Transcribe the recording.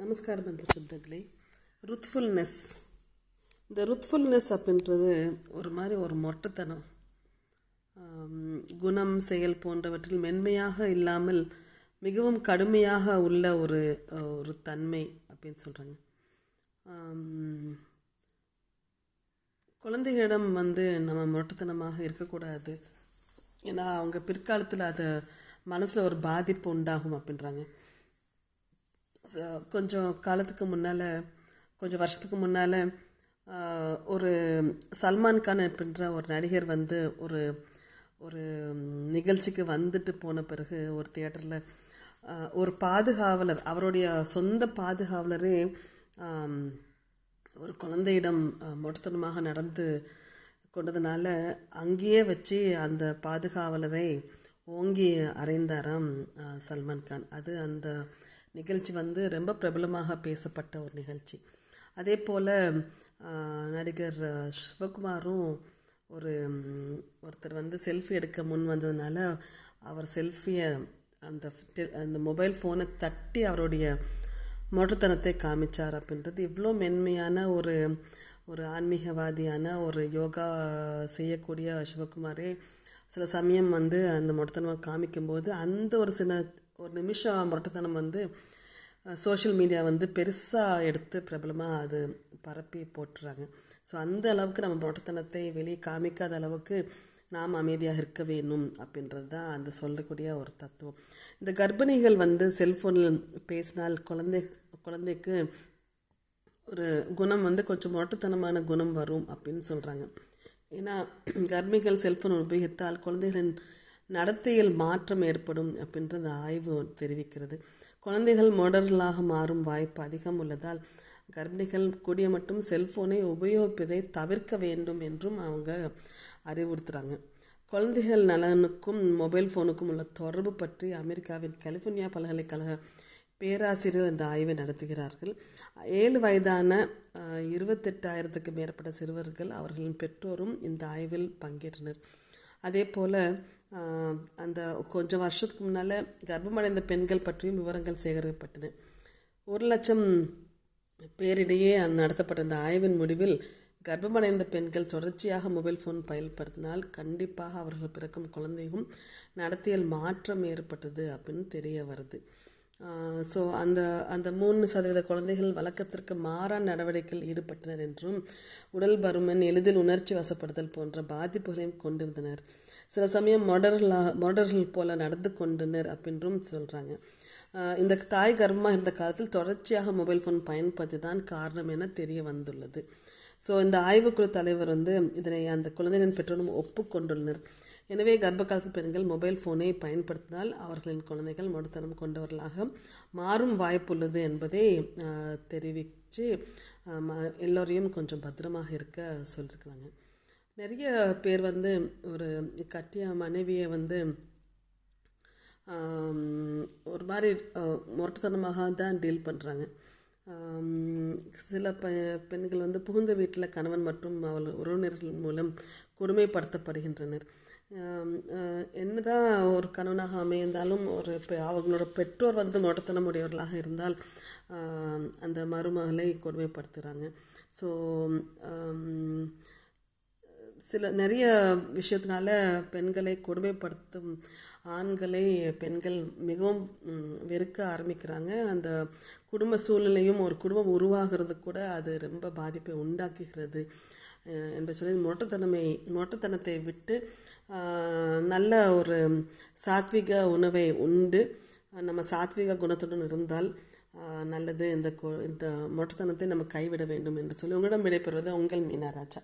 நமஸ்காரம் பண்ணுற சொந்தங்களே. ருத்ஃபுல்னஸ் இந்த ருத்ஃபுல்னஸ் அப்படின்றது ஒரு மாதிரி ஒரு மொட்டைத்தனம். குணம் செயல் போன்றவற்றில் மென்மையாக இல்லாமல் மிகவும் கடுமையாக உள்ள ஒரு ஒரு தன்மை அப்படின்னு சொல்கிறாங்க குழந்தைகளிடம் வந்து நம்ம மொட்டைத்தனமாக இருக்கக்கூடாது. ஏன்னா அவங்க பிற்காலத்தில் அதை மனசில் ஒரு பாதிப்பு உண்டாகும் அப்படின்றாங்க. கொஞ்சம் காலத்துக்கு முன்னால் கொஞ்சம் வருஷத்துக்கு முன்னால் ஒரு சல்மான் கான் அப்படின்ற ஒரு நடிகர் வந்து ஒரு ஒரு நிகழ்ச்சிக்கு வந்துட்டு போன பிறகு ஒரு தியேட்டரில் ஒரு பாதுகாவலர் அவருடைய சொந்த பாதுகாவலரே ஒரு குழந்தையிடம் முட்டத்தனமாக மொட்டத்தனமாக நடந்து கொண்டதுனால அங்கேயே வச்சு அந்த பாதுகாவலரை ஓங்கி அறைந்தாராம் சல்மான் கான். அது அந்த நிகழ்ச்சி வந்து ரொம்ப பிரபலமாக பேசப்பட்ட ஒரு நிகழ்ச்சி. அதே போல் நடிகர் சிவகுமாரும் ஒரு ஒருத்தர் வந்து செல்ஃபி எடுக்க முன் வந்ததுனால அவர் செல்ஃபியை அந்த அந்த மொபைல் ஃபோனை தட்டி அவருடைய மொட்டத்தனத்தை காமிச்சார் அப்படின்றது இவ்வளோ மென்மையான ஒரு ஒரு ஆன்மீகவாதியான ஒரு யோகா செய்யக்கூடிய சிவகுமாரே சில சமயம் வந்து அந்த மொட்டத்தனமாக காமிக்கும்போது அந்த ஒரு சின்ன ஒரு நிமிஷம் மொட்டத்தனம் வந்து சோஷியல் மீடியா வந்து பெருசாக எடுத்து பிரபலமாக அது பரப்பி போட்டுறாங்க. ஸோ அந்த அளவுக்கு நம்ம முரட்டுத்தனத்தை வெளியே காமிக்காத அளவுக்கு நாம் அமைதியாக இருக்க வேணும் அப்படின்றது தான் அந்த சொல்லக்கூடிய ஒரு தத்துவம். இந்த கர்ப்பிணிகள் வந்து செல்ஃபோனில் பேசினால் குழந்தை குழந்தைக்கு ஒரு குணம் வந்து கொஞ்சம் முரட்டுத்தனமான குணம் வரும் அப்படின்னு சொல்கிறாங்க ஏன்னா கர்ப்பிணிகள் செல்ஃபோன் உபயோகித்தால் குழந்தைகளின் நடத்தையில் மாற்றம் ஏற்படும் அப்படின்ற அந்த ஆய்வு தெரிவிக்கிறது. குழந்தைகள் மோடர்களாக மாறும் வாய்ப்பு அதிகம் உள்ளதால் கர்ப்பிணிகள் கூடிய மட்டும் செல்ஃபோனை உபயோகிப்பதை தவிர்க்க வேண்டும் என்றும் அவங்க அறிவுறுத்துகிறாங்க குழந்தைகள் நலனுக்கும் மொபைல் ஃபோனுக்கும் உள்ள தொடர்பு பற்றி அமெரிக்காவின் கலிஃபோர்னியா பல்கலைக்கழக பேராசிரியர் இந்த ஆய்வை நடத்துகிறார்கள். ஏழு வயதான இருபத்தெட்டாயிரத்துக்கு மேற்பட்ட சிறுவர்கள் அவர்களின் பெற்றோரும் இந்த ஆய்வில் பங்கேற்றனர். அதே போல் அந்த கொஞ்சம் வருஷத்துக்கு முன்னால் கர்ப்பமடைந்த பெண்கள் பற்றியும் விவரங்கள் சேகரிக்கப்பட்டன ஒரு லட்சம் பேரிடையே அந் நடத்தப்பட்ட அந்த ஆய்வின் முடிவில் கர்ப்பமடைந்த பெண்கள் தொடர்ச்சியாக மொபைல் ஃபோன் பயன்படுத்தினால் கண்டிப்பாக அவர்கள் பிறக்கும் குழந்தையும் நடத்தியல் மாற்றம் ஏற்பட்டது அப்படின்னு தெரிய வருது. ஸோ அந்த அந்த மூணு சதவீத குழந்தைகள் வழக்கத்திற்கு மாறான நடவடிக்கையில் ஈடுபட்டனர் என்றும் உடல் பருமன் எளிதில் உணர்ச்சி வசப்படுதல் போன்ற பாதிப்புகளையும் கொண்டிருந்தனர். சில சமயம் மொடர்களாக மொடர்கள் போல நடந்து கொண்டனர் அப்படின்றும் சொல்கிறாங்க இந்த தாய் கர்ப்பமாக இருந்த காலத்தில் தொடர்ச்சியாக மொபைல் ஃபோன் பயன்படுத்தி தான் காரணம் என தெரிய வந்துள்ளது. ஸோ இந்த ஆய்வுக்குழு தலைவர் வந்து இதனை அந்த குழந்தையின் பெற்றோரும் ஒப்புக்கொண்டுள்ளனர். எனவே கர்ப்ப காலத்து பெண்கள் மொபைல் ஃபோனை பயன்படுத்தினால் அவர்களின் குழந்தைகள் மொடத்தனம் கொண்டவர்களாக மாறும் வாய்ப்புள்ளது என்பதை தெரிவித்து ம- எல்லோரையும் கொஞ்சம் பத்திரமாக இருக்க சொல்லியிருக்கிறாங்க நிறைய பேர் வந்து ஒரு கட்டிய மனைவியை வந்து ஒரு மாதிரி முரட்டுத்தனமாக தான் டீல் பண்ணுறாங்க சில பெ பெண்கள் வந்து புகுந்த வீட்டில் கணவன் மற்றும் அவள் உறவினர்கள் மூலம் கொடுமைப்படுத்தப்படுகின்றனர். என்னதான் ஒரு கணவனாக அமைந்தாலும் ஒரு பெ- அவங்களோட பெற்றோர் வந்து முரட்டுத்தனம் உடையவர்களாக இருந்தால் அந்த மருமகளை கொடுமைப்படுத்துகிறாங்க ஸோ சில நிறைய விஷயத்தினால பெண்களை கொடுமைப்படுத்தும் ஆண்களை பெண்கள் மிகவும் வெறுக்க ஆரம்பிக்கிறாங்க. அந்த குடும்ப சூழ்நிலையும் ஒரு குடும்பம் உருவாகிறது கூட அது ரொம்ப பாதிப்பை உண்டாக்குகிறது. என்று சொல்லி மொட்டத்தனமை மொட்டத்தனத்தை விட்டு நல்ல ஒரு சாத்விக உணவை உண்டு. நம்ம சாத்விக குணத்துடன் இருந்தால் நல்லது. இந்த கொ- இந்த மொட்டத்தனத்தை நம்ம கைவிட வேண்டும் என்று சொல்லி உங்களிடம் விடைபெறுவது உங்கள் மீனாராஜா